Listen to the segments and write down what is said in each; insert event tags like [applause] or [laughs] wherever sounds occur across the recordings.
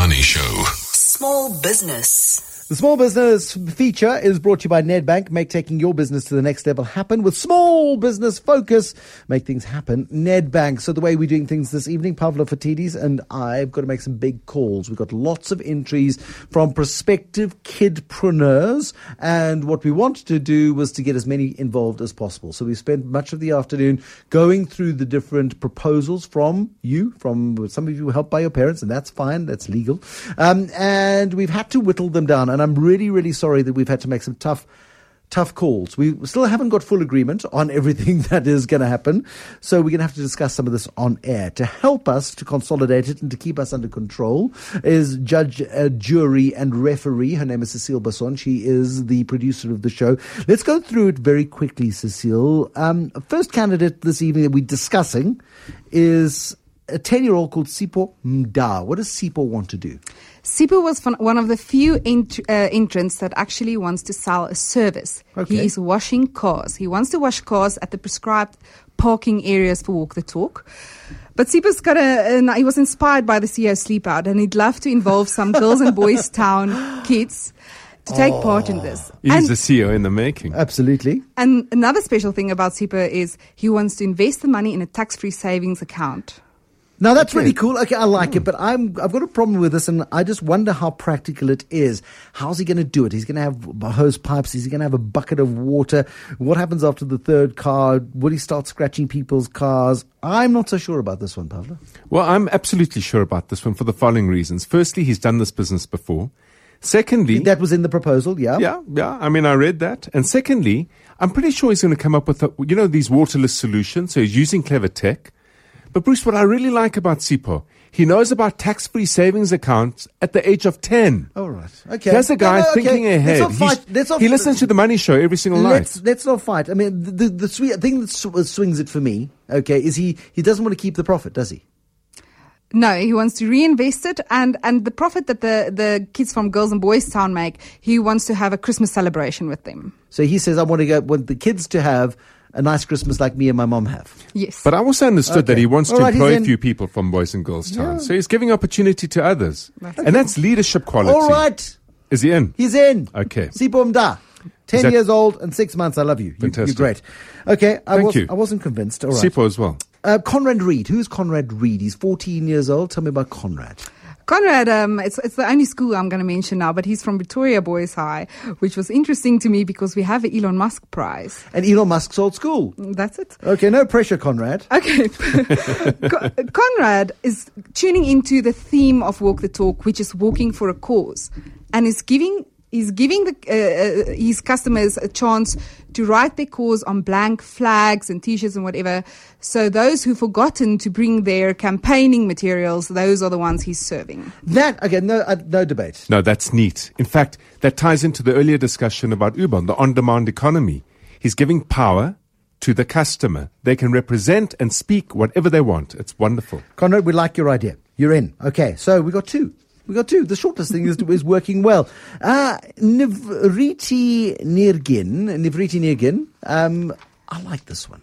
Money Show. Small business. The small business feature is brought to you by Nedbank. Make taking your business to the next level happen with small business focus. Make things happen. Nedbank. So the way we're doing things this evening, Pavlo Phitidis and I've got to make some big calls. We've got lots of entries from prospective kidpreneurs. And what we wanted to do was to get as many involved as possible. So we spent much of the afternoon going through the different proposals from you, from some of you helped by your parents, and that's fine. That's legal. Um, and we've had to whittle them down. And I'm really, really sorry that we've had to make some tough tough calls. We still haven't got full agreement on [laughs] everything that is going to happen. So we're going to have to discuss some of this on air. To help us to consolidate it and to keep us under control is judge, uh, jury, and referee. Her name is Cecile Basson. She is the producer of the show. Let's go through it very quickly, Cecile. Um, first candidate this evening that we're discussing is a 10 year old called Sipo Mda. What does Sipo want to do? Sipo was one of the few ent- uh, entrants that actually wants to sell a service. Okay. He is washing cars. He wants to wash cars at the prescribed parking areas for Walk the Talk. But Sipo's got a, he was inspired by the CEO Sleep Out and he'd love to involve some girls and boys [laughs] town kids to take part in this. He's and, the CEO in the making. Absolutely. and another special thing about Sipo is he wants to invest the money in a tax-free savings account. Now that's Okay. really cool. Okay, I like it, hmm. but I'm I've got a problem with this, and I just wonder how practical it is. How's he going to do it? He's going to have hose pipes. Is he going to have a bucket of water? What happens after the third car? Will he start scratching people's cars? I'm not so sure about this one, Pavlo. Well, I'm absolutely sure about this one for the following reasons. Firstly, he's done this business before. Secondly, That was in the proposal, yeah. yeah, yeah. I mean, I read that. And secondly, I'm pretty sure he's going to come up with, a, you know, these waterless solutions. So he's using clever tech. But Bruce, what I really like about Sipo, he knows about tax-free savings accounts at the age of 10. All right. Okay. Here's a guy No, no, okay. thinking ahead. Let's not fight. Let's not he listens to the Money Show every single Let's night. let's not fight. I mean, the the, the sweet thing that sw- swings it for me, okay, is he he doesn't want to keep the profit, does he? No, he wants to reinvest it and, and the profit that the, the kids from Girls and Boys Town make, he wants to have a Christmas celebration with them. So he says, I want to go want the kids to have a nice Christmas like me and my mom have. Yes. But I also understood that he wants All to right, he's employ a few people from Boys and Girls Town. So he's giving opportunity to others. And that's leadership quality. All right, Is he in? he's in. Okay. Sipo Mda. Ten that- years old and six months. I love you. you you're Fantastic. great. Okay, I Thank was you. I wasn't convinced. All right. Sipo as well. Uh, Conrad Reed. Who's Conrad Reed? He's 14 years old. Tell me about Conrad. Conrad, um, it's, it's the only school I'm going to mention now, but he's from Pretoria Boys High, which was interesting to me because we have an Elon Musk prize. And Elon Musk's old school. That's it. Okay, no pressure, Conrad. Okay. [laughs] Co- Conrad is tuning into the theme of Walk the Talk, which is walking for a cause, and is giving is giving the, uh, uh, his customers a chance to write their cause on blank flags and t-shirts and whatever. So those who've forgotten to bring their campaigning materials, those are the ones he's serving. That okay, no uh, no debate. No, that's neat. In fact, that ties into the earlier discussion about Uber, the on-demand economy. He's giving power to the customer. They can represent and speak whatever they want. It's wonderful. Conrad, we like your idea. You're in. Okay, so we got two. We got two. The shortest thing is, is working well. Uh, Nivriti Nirgin, Nivriti Nirgin. Um, I like this one.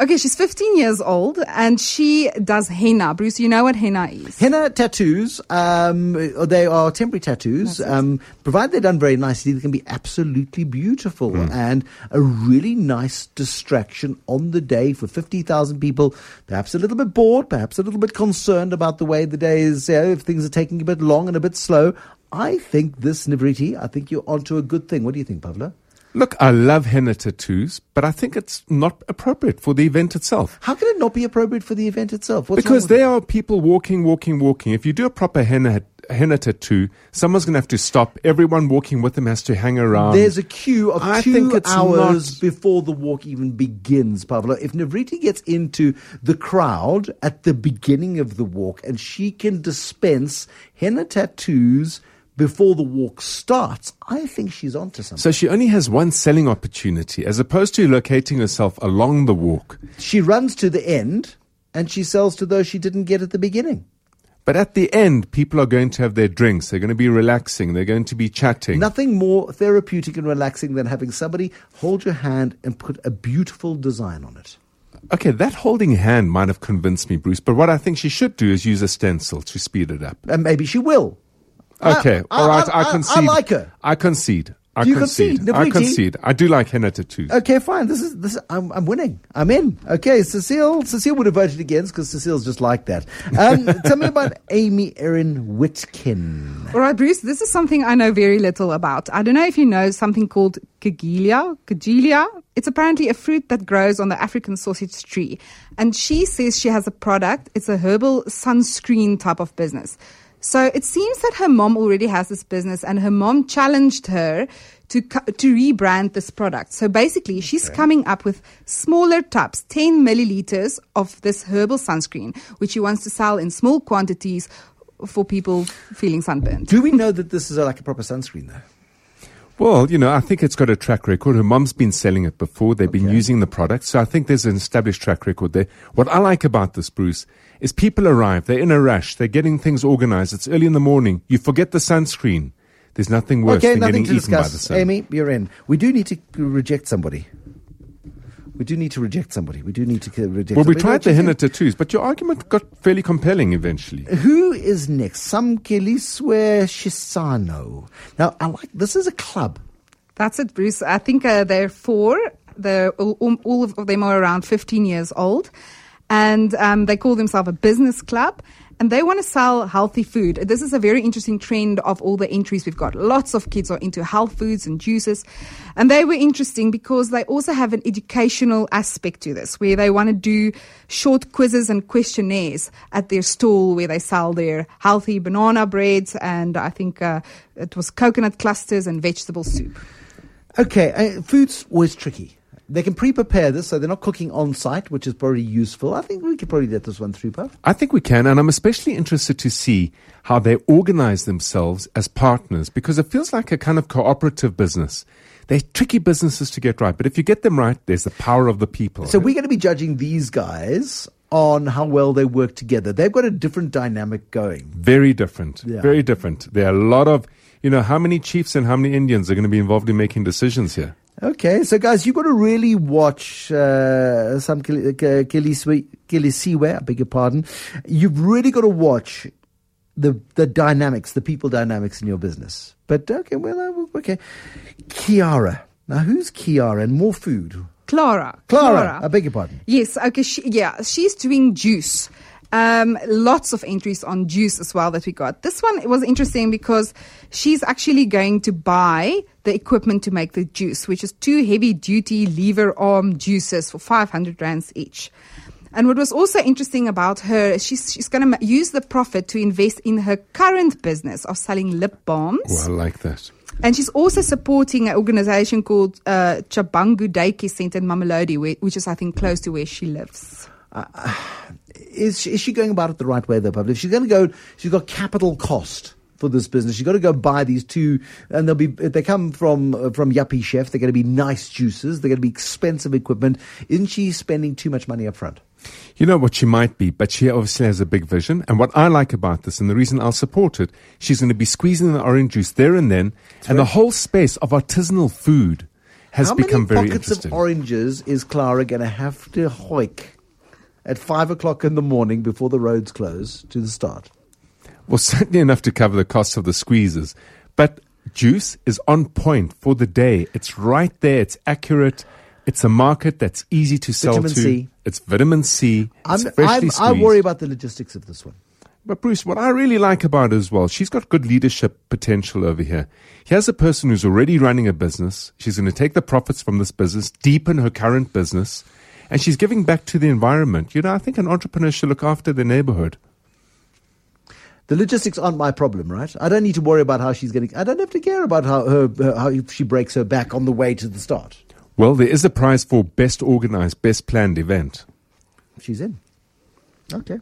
Okay, she's 15 years old and she does henna. Bruce, you know what henna is? Henna tattoos, um, they are temporary tattoos. Um, provided they're done very nicely, they can be absolutely beautiful and a really nice distraction on the day for 50,000 people. Perhaps a little bit bored, perhaps a little bit concerned about the way the day is, you know, if things are taking a bit long and a bit slow. I think this, Nivriti, I think you're onto a good thing. What do you think, Pavla? Look, I love henna tattoos, but I think it's not appropriate for the event itself. How can it not be appropriate for the event itself? What's Because there are people walking, walking, walking. If you do a proper henna, henna tattoo, someone's going to have to stop. Everyone walking with them has to hang around. There's a queue of I two think it's hours not- before the walk even begins, Pavlo. If Navriti gets into the crowd at the beginning of the walk and she can dispense henna tattoos before the walk starts, I think she's onto something. so she only has one selling opportunity as opposed to locating herself along the walk. she runs to the end and she sells to those she didn't get at the beginning. But at the end, people are going to have their drinks. They're going to be relaxing. They're going to be chatting. Nothing more therapeutic and relaxing than having somebody hold your hand and put a beautiful design on it. Okay, that holding hand might have convinced me, Bruce. But what I think she should do is use a stencil to speed it up. And maybe she will. Okay, I- all right. I- I, I- I concede. like her. I concede. I Do you concede. concede, I concede. I do like henna tattoos. Okay, fine. This is this. I'm, I'm winning. I'm in. Okay, Cecile. Cecile would have voted against because Cecile's just like that. Um, [laughs] tell me about Amy Erin Whitkin. All right, Bruce, this is something I know very little about. I don't know if you know something called Kigelia. Kigelia. It's apparently a fruit that grows on the African sausage tree. And she says she has a product. It's a herbal sunscreen type of business. So it seems that her mom already has this business and her mom challenged her to to rebrand this product. So basically, she's coming up with smaller tubs, 10 milliliters of this herbal sunscreen, which she wants to sell in small quantities for people feeling sunburned. Do we know that this is like a proper sunscreen though? Well, you know, I think it's got a track record. Her mom's been selling it before. They've been Okay. using the product. So I think there's an established track record there. What I like about this, Bruce, is people arrive. They're in a rush. They're getting things organized. It's early in the morning. You forget the sunscreen. There's nothing worse okay, than nothing getting to eaten by the discuss. sun. Amy, you're in. We do need to reject somebody. We do need to reject somebody. We do need to k- reject. Well, we tried the you henna tattoos, but your argument got fairly compelling eventually. Who is next? Some Keliswe Shisano. Now, I like this is a club. That's it, Bruce. I think uh, they're four. They're all, all- all of them are around 15 years old, and um, they call themselves a business club. And they want to sell healthy food. This is a very interesting trend of all the entries we've got. Lots of kids are into health foods and juices. And they were interesting because they also have an educational aspect to this, where they want to do short quizzes and questionnaires at their stall where they sell their healthy banana breads and I think uh, it was coconut clusters and vegetable soup. Okay, uh, food's always tricky. They can pre-prepare this, so they're not cooking on site, which is probably useful. I think we could probably get this one through, Puff. I think we can, and I'm especially interested to see how they organize themselves as partners because it feels like a kind of cooperative business. They're tricky businesses to get right, but if you get them right, there's the power of the people. So we're going to be judging these guys on how well they work together. They've got a different dynamic going. Very different. Yeah. Very different. There are a lot of, you know, how many chiefs and how many Indians are going to be involved in making decisions here? Okay, so guys, you've got to really watch uh, some Kili- K- Kilisiwe, Kilisiwe, I beg your pardon. You've really got to watch the the dynamics, the people dynamics in your business. But okay, well, uh, okay. Kiara. Now, who's Kiara? And more food. Clara. Clara, I beg your pardon. Yes, okay, she, yeah, she's doing juice. Um, lots of entries on juice as well that we got. This one was interesting because she's actually going to buy the equipment to make the juice, which is two heavy duty lever arm juices for 500 rands each. And what was also interesting about her, she's, she's going to use the profit to invest in her current business of selling lip balms. Oh, I like that. And she's also supporting an organization called uh, Chabangu Daycare Center in Mamelodi, which is, I think, close to where she lives. Is she, is she going about it the right way, though, Pablo? If she's going to go, she's got capital cost for this business. She's got to go buy these two, and they'll be. If they come from uh, from Yuppiechef, they're going to be nice juices. They're going to be expensive equipment. Isn't she spending too much money up front? You know what she might be, but she obviously has a big vision. And what I like about this, and the reason I'll support it, she's going to be squeezing the orange juice there and then, and the whole space of artisanal food has How become many pockets of oranges is Clara going to have to hoik at five o'clock in the morning before the roads close to the start? well, certainly enough to cover the cost of the squeezes. But juice is on point for the day. It's right there. It's accurate. It's a market that's easy to sell Vitamin to. C. It's vitamin C. I'm, It's I'm, I worry about the logistics of this one. But Bruce, what I really like about her as well, she's got good leadership potential over here. Here's a person who's already running a business. She's going to take the profits from this business, deepen her current business, and she's giving back to the environment. You know, I think an entrepreneur should look after the neighborhood. The logistics aren't my problem, right? I don't need to worry about how she's getting. I don't have to care about how her, her how she breaks her back on the way to the start. Well, there is a prize for best organized, best planned event. She's in. Okay.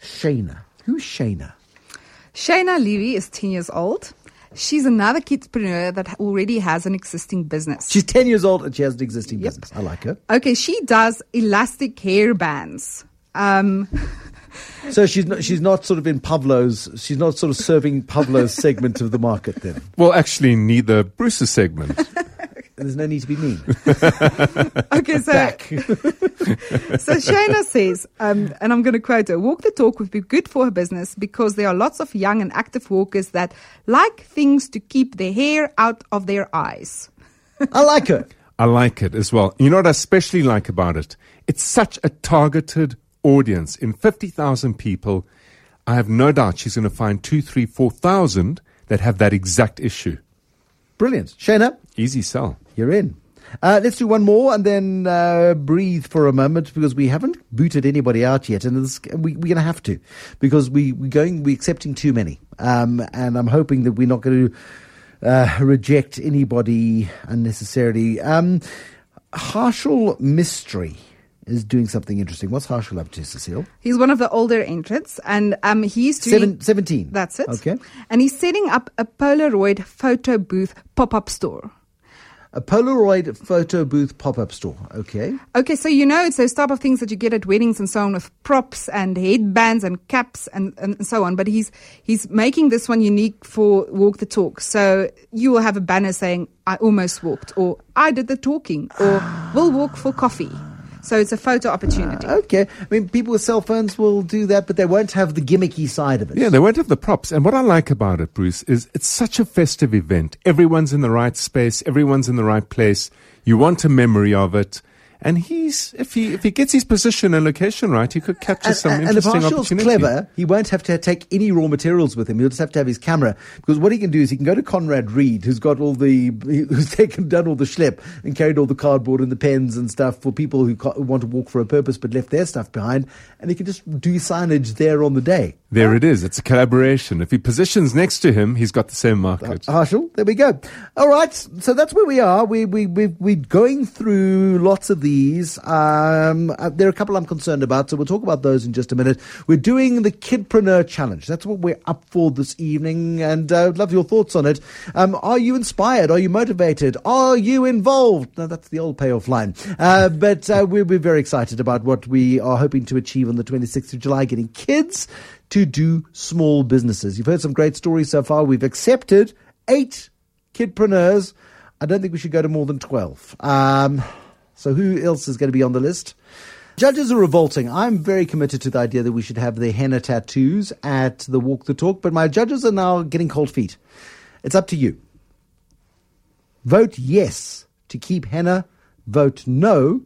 Shayna. Who's Shayna? Shayna Levy is 10 years old. She's another kidpreneur that already has an existing business. She's 10 years old and she has an existing Yep. business. I like her. okay, she does elastic hair bands. Um, [laughs] So she's not, she's not sort of in Pavlo's, she's not sort of serving Pavlo's [laughs] segment of the market then. Well, actually, neither Bruce's segment. [laughs] there's no need to be mean. [laughs] Okay, so Back. [laughs] so Shayna says, um, and I'm going to quote her: "Walk the talk would be good for her business because there are lots of young and active walkers that like things to keep their hair out of their eyes." I like it. I like it as well. You know what I especially like about it? It's such a targeted audience. In 50,000 people, I have no doubt she's going to find two, three, four thousand that have that exact issue. Brilliant. Shayna, Easy sell. You're in. Uh, let's do one more and then uh, breathe for a moment because we haven't booted anybody out yet, and this, we, we're going to have to because we we're going we're accepting too many, um, and I'm hoping that we're not going to uh, reject anybody unnecessarily. Um, Harshal Mistry is doing something interesting. What's Harshal up to, Cecile? He's one of the older entrants, and um, he's doing. Seven, 17. That's it. Okay. And he's setting up a Polaroid photo booth pop-up store. A Polaroid photo booth pop up store. Okay. Okay, so you know it's those type of things that you get at weddings and so on with props and headbands and caps and, and so on. But he's he's making this one unique for Walk the Talk. So you will have a banner saying, I almost walked, or I did the talking, or we'll walk for coffee. So it's a photo opportunity. Ah, okay. I mean, people with cell phones will do that, but they won't have the gimmicky side of it. Yeah, they won't have the props. And what I like about it, Bruce, is it's such a festive event. Everyone's in the right space, everyone's in the right place. You want a memory of it. And he's, if he, if he gets his position and location right, he could capture And, some and, and if interesting Harshal's opportunity. clever, he won't have to take any raw materials with him. He'll just have to have his camera because what he can do is he can go to Conrad Reed, who's got all the, [laughs] who's taken done all the schlep and carried all the cardboard and the pens and stuff for people who, who want to walk for a purpose but left their stuff behind, and he can just do signage there on the day. There it is. It's a collaboration. If he positions next to him, he's got the same market. Uh, Harshal, there we go. All right, so that's where we are. We we we we're going through lots of these. Um, uh, there are a couple I'm concerned about, so we'll talk about those in just a minute. We're doing the Kidpreneur Challenge. That's what we're up for this evening, and uh, I'd love your thoughts on it. Um, are you inspired? Are you motivated? Are you involved? No, that's the old payoff line. Uh, but uh, we're, we're very excited about what we are hoping to achieve on the 26th of July, getting kids to do small businesses. You've heard some great stories so far. We've accepted eight kidpreneurs. I don't think we should go to more than 12. Um, so who else is going to be on the list? Judges are revolting. I'm very committed to the idea that we should have the henna tattoos at the Walk the Talk, but my judges are now getting cold feet. It's up to you. Vote yes to keep henna. Vote no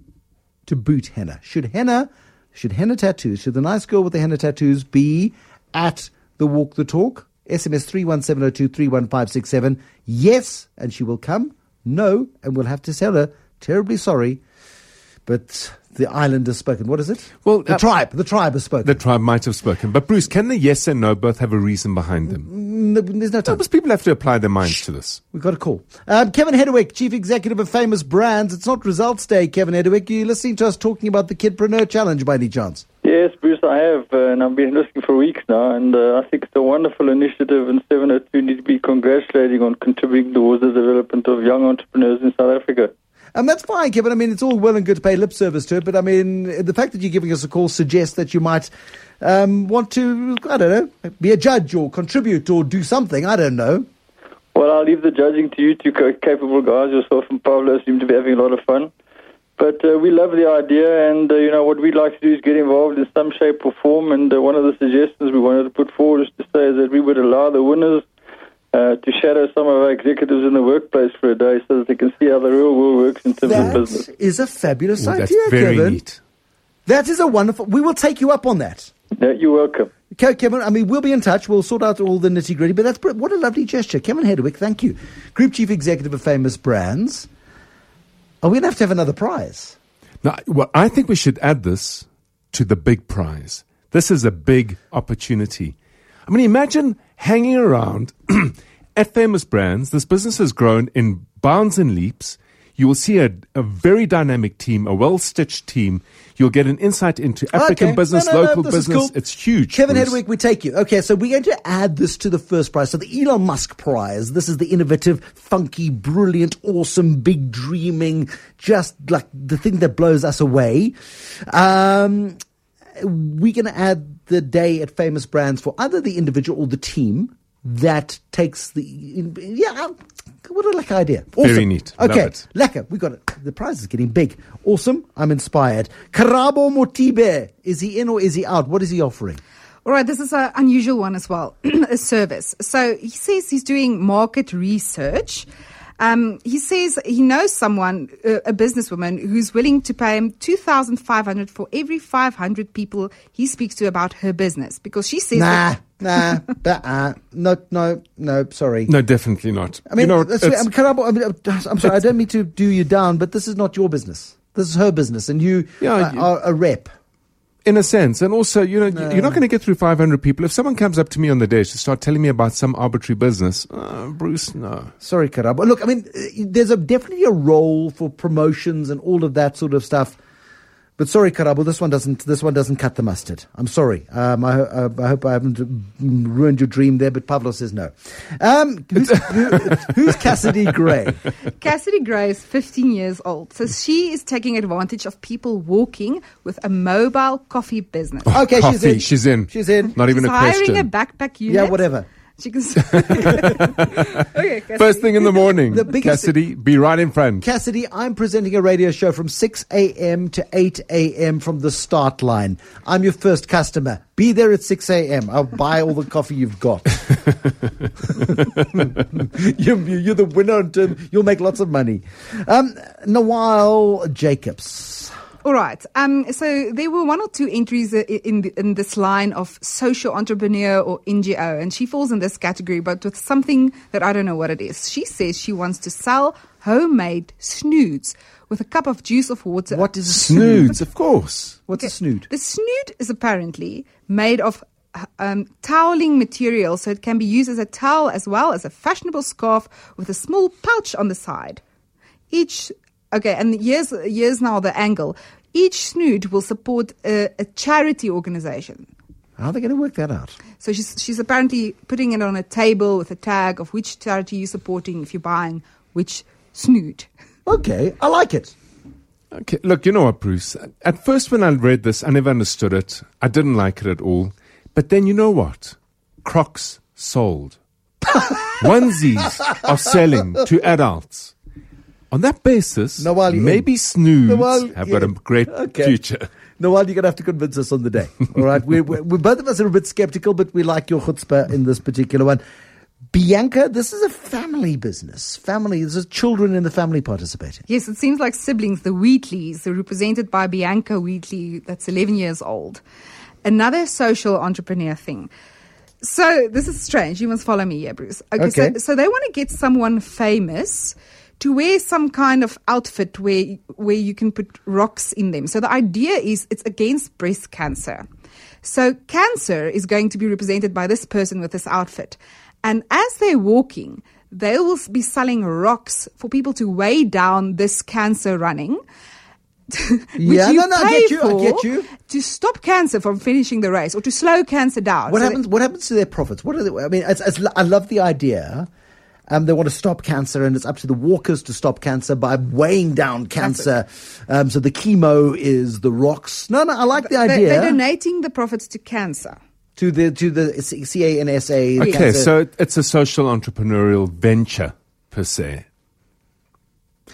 to boot henna. Should henna, should henna tattoos, should the nice girl with the henna tattoos be at the Walk the Talk? SMS 31702 31567. Yes, and she will come. No, and we'll have to tell her, terribly sorry, but the island has spoken. What is it? Well, the uh, tribe. The tribe has spoken. The tribe might have spoken. But Bruce, can the yes and no both have a reason behind them? No, there's no time. Because people have to apply their minds to this. We've got a call. Um, Kevin Hedley, Chief Executive of Famous Brands. It's not results day, Kevin Hedley. You're listening to us talking about the Kidpreneur Challenge by any chance? Yes, Bruce, I have, uh, and I've been listening for weeks now, and uh, I think it's a wonderful initiative, and 702 need to be congratulating on contributing towards the development of young entrepreneurs in South Africa. And that's fine, Kevin. I mean, it's all well and good to pay lip service to it, but I mean, the fact that you're giving us a call suggests that you might um, want to, I don't know, be a judge or contribute or do something. I don't know. Well, I'll leave the judging to you two capable guys. Yourself and Pablo seem to be having a lot of fun. But uh, we love the idea, and uh, you know what we'd like to do is get involved in some shape or form. And uh, one of the suggestions we wanted to put forward is to say that we would allow the winners uh, to shadow some of our executives in the workplace for a day, so that they can see how the real world works in terms of That business. is a fabulous Well, that's idea, very Kevin. neat. That is a wonderful. We will take you up on that. Yeah, you're welcome. Okay, Kevin, I mean, we'll be in touch. We'll sort out all the nitty gritty, but that's what a lovely gesture. Kevin Hedley, thank you. Group Chief Executive of Famous Brands. Are we going to have to have another prize? Now, well, I think we should add this to the big prize. This is a big opportunity. I mean, imagine hanging around [clears throat] at famous brands. This business has grown in bounds and leaps. You will see a, a very dynamic team, a well stitched team. You'll get an insight into African Okay. business, No, no, no, local is business. cool. It's huge. Kevin Bruce. Hedley, we take you. Okay, so we're going to add this to the first prize. So the Elon Musk prize. This is the innovative, funky, brilliant, awesome, big dreaming, just like the thing that blows us away. Um, we're going to add the day at Famous Brands for either the individual or the team that takes the yeah. What a lekker idea! Very neat. Okay, it. lekker. We got it. The prize is getting big. Awesome. I'm inspired. Karabo Motibe. Is he in or is he out? What is he offering? All right, this is an unusual one as well, [clears throat] a service. So he says he's doing market research. Um, he says he knows someone, uh, a businesswoman, who's willing to pay him two thousand five hundred for every five hundred people he speaks to about her business because she says Nah, that [laughs] nah, bah, no, no, no. Sorry. No, definitely not. I mean, you know, that's, it's- I mean, Karabo, I mean, uh, I'm sorry. I don't mean to do you down, but this is not your business. This is her business, and you Yeah, are, you- are a rep. in a sense, and also, you know, you're not going to get through 500 people. If someone comes up to me on the day to start telling me about some arbitrary business, uh, Bruce, no. Sorry, Karabo. Look, I mean, uh, there's a definitely a role for promotions and all of that sort of stuff. But sorry, Karabo, this one doesn't. This one doesn't cut the mustard. I'm sorry. Um, I, I, I hope I haven't ruined your dream there. But Pablo says no. Um, who's, who, who's Cassidy Gray? Cassidy Gray is 15 years old. So she is taking advantage of people walking with a mobile coffee business. Okay, she's in. she's in. She's in. Not even She's a hiring question. a backpack unit. Yeah, whatever. She can. [laughs] okay, Cassidy. First thing in the morning, The biggest- Cassidy, be right in front. Cassidy, I'm presenting a radio show from 6 a.m. to 8 a.m. from the start line. I'm your first customer. Be there at 6 a.m. I'll buy all the coffee you've got. [laughs] you're, you're the winner, and um, you'll make lots of money. Um, Nawal Jacobs. All right. Um, so there were one or two entries in the, in this line of social entrepreneur or NGO, and she falls in this category, but with something that I don't know what it is. She says she wants to sell homemade snoods with a cup of juice of water. What is a snood? Of course. What's a snood? The snood is apparently made of um, toweling material, so it can be used as a towel as well as a fashionable scarf with a small pouch on the side. Each okay, and here's here's now the angle. Each snood will support a, a charity organization. How are they going to work that out? So she's she's apparently putting it on a table with a tag of which charity you're supporting if you're buying which snood. Okay, I like it. Okay, look, you know what, Bruce? At first, when I read this, I never understood it. I didn't like it at all. But then, you know what? Crocs sold. [laughs] Onesies are selling to adults. On that basis, No, well, you- maybe snoods No, well, have got a great Okay. future. No, well, you're going to have to convince us on the day. [laughs] All right. we we we both of us are a bit skeptical, but we like your chutzpah in this particular one. Bianca, this is a family business. Family, there's children in the family participating. Yes, it seems like siblings, the Wheatleys, are represented by Bianca Wheatley, that's 11 years old. Another social entrepreneur thing. So this is strange. You must follow me here, Bruce. Okay, Okay. So, so they want to get someone famous to wear some kind of outfit where where you can put rocks in them. So the idea is it's against breast cancer. So cancer is going to be represented by this person with this outfit. And as they're walking, they will be selling rocks for people to weigh down this cancer running. [laughs] which Yeah, you no, no, I get you, I get you. To stop cancer from finishing the race or to slow cancer down. What So happens? What happens to their profits? What are they? I mean, it's, it's, I love the idea. Um, they want to stop cancer, and it's up to the walkers to stop cancer by weighing down cancer. Um, so the chemo is the rocks. No, no, I like the they- idea. They're donating the profits to cancer. to the to the CANSA. Okay, cancer- so it's a social entrepreneurial venture per se.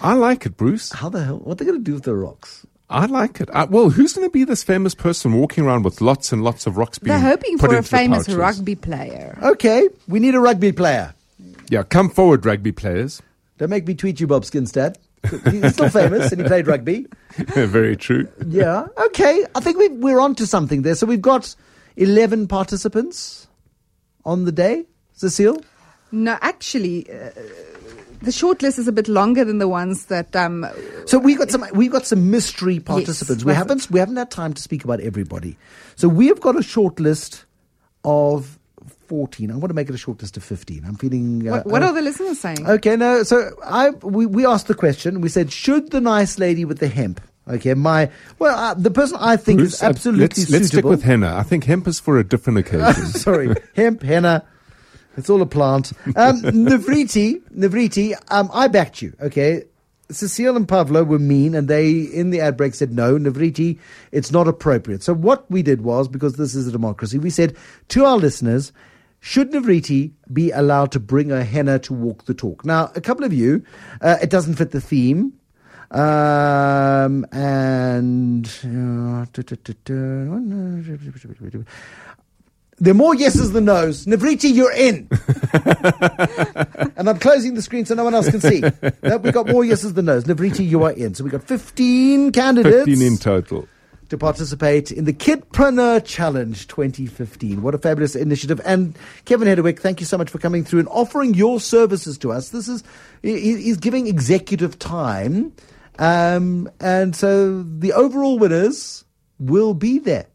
I like it, Bruce. how the hell? What are they going to do with the rocks? I like it. I, well, who's going to be this famous person walking around with lots and lots of rocks being They're hoping put for a into the famous pouches? rugby player. Okay, we need a rugby player. Yeah, come forward, rugby players. Don't make me tweet you, Bob Skinstad. He's still famous and he played rugby. [laughs] Very true. Yeah. Okay. I think we we're on to something there. So we've got 11 participants on the day. Cecile? No, actually, uh, the short list is a bit longer than the ones that. Um, So we got some We've got some mystery participants. we haven't we haven't had time to speak about everybody. So we have got a short list of 14. I want to make it a short list of 15. I'm feeling uh, what what uh, are the listeners saying? Okay, no. So I we, we asked the question. We said, should the nice lady with the hemp? Okay, my well, uh, the person I think Bruce, is uh, absolutely let's, let's stick suitable. with henna. I think hemp is for a different [laughs] occasion. [laughs] Sorry, hemp, henna. It's all a plant. Um, [laughs] Navriti, Navriti, um, I backed you. Okay, Cecile and Pavlo were mean, and they in the ad break said no, Navriti, it's not appropriate. So what we did was because this is a democracy, we said to our listeners, Should Navriti be allowed to bring a henna to walk the talk? Now, a couple of you, uh, it doesn't fit the theme. Um, and uh, there are more yeses than nos. Navriti, you're in. [laughs] and I'm closing the screen so no one else can see. No, we got more yeses than nos. Navriti, you are in. So we got 15 candidates 15 in total. To participate in the Kidpreneur Challenge 2015. What a fabulous initiative. And Kevin Hedley, thank you so much for coming through and offering your services to us. This is, he- he's giving executive time. Um, and so the overall winners will be there.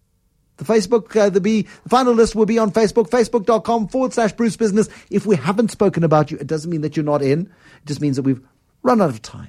The Facebook, uh, the, be, the final list will be on Facebook, facebook.com forward slash Bruce Business. If we haven't spoken about you, it doesn't mean that you're not in. It just means that we've run out of time.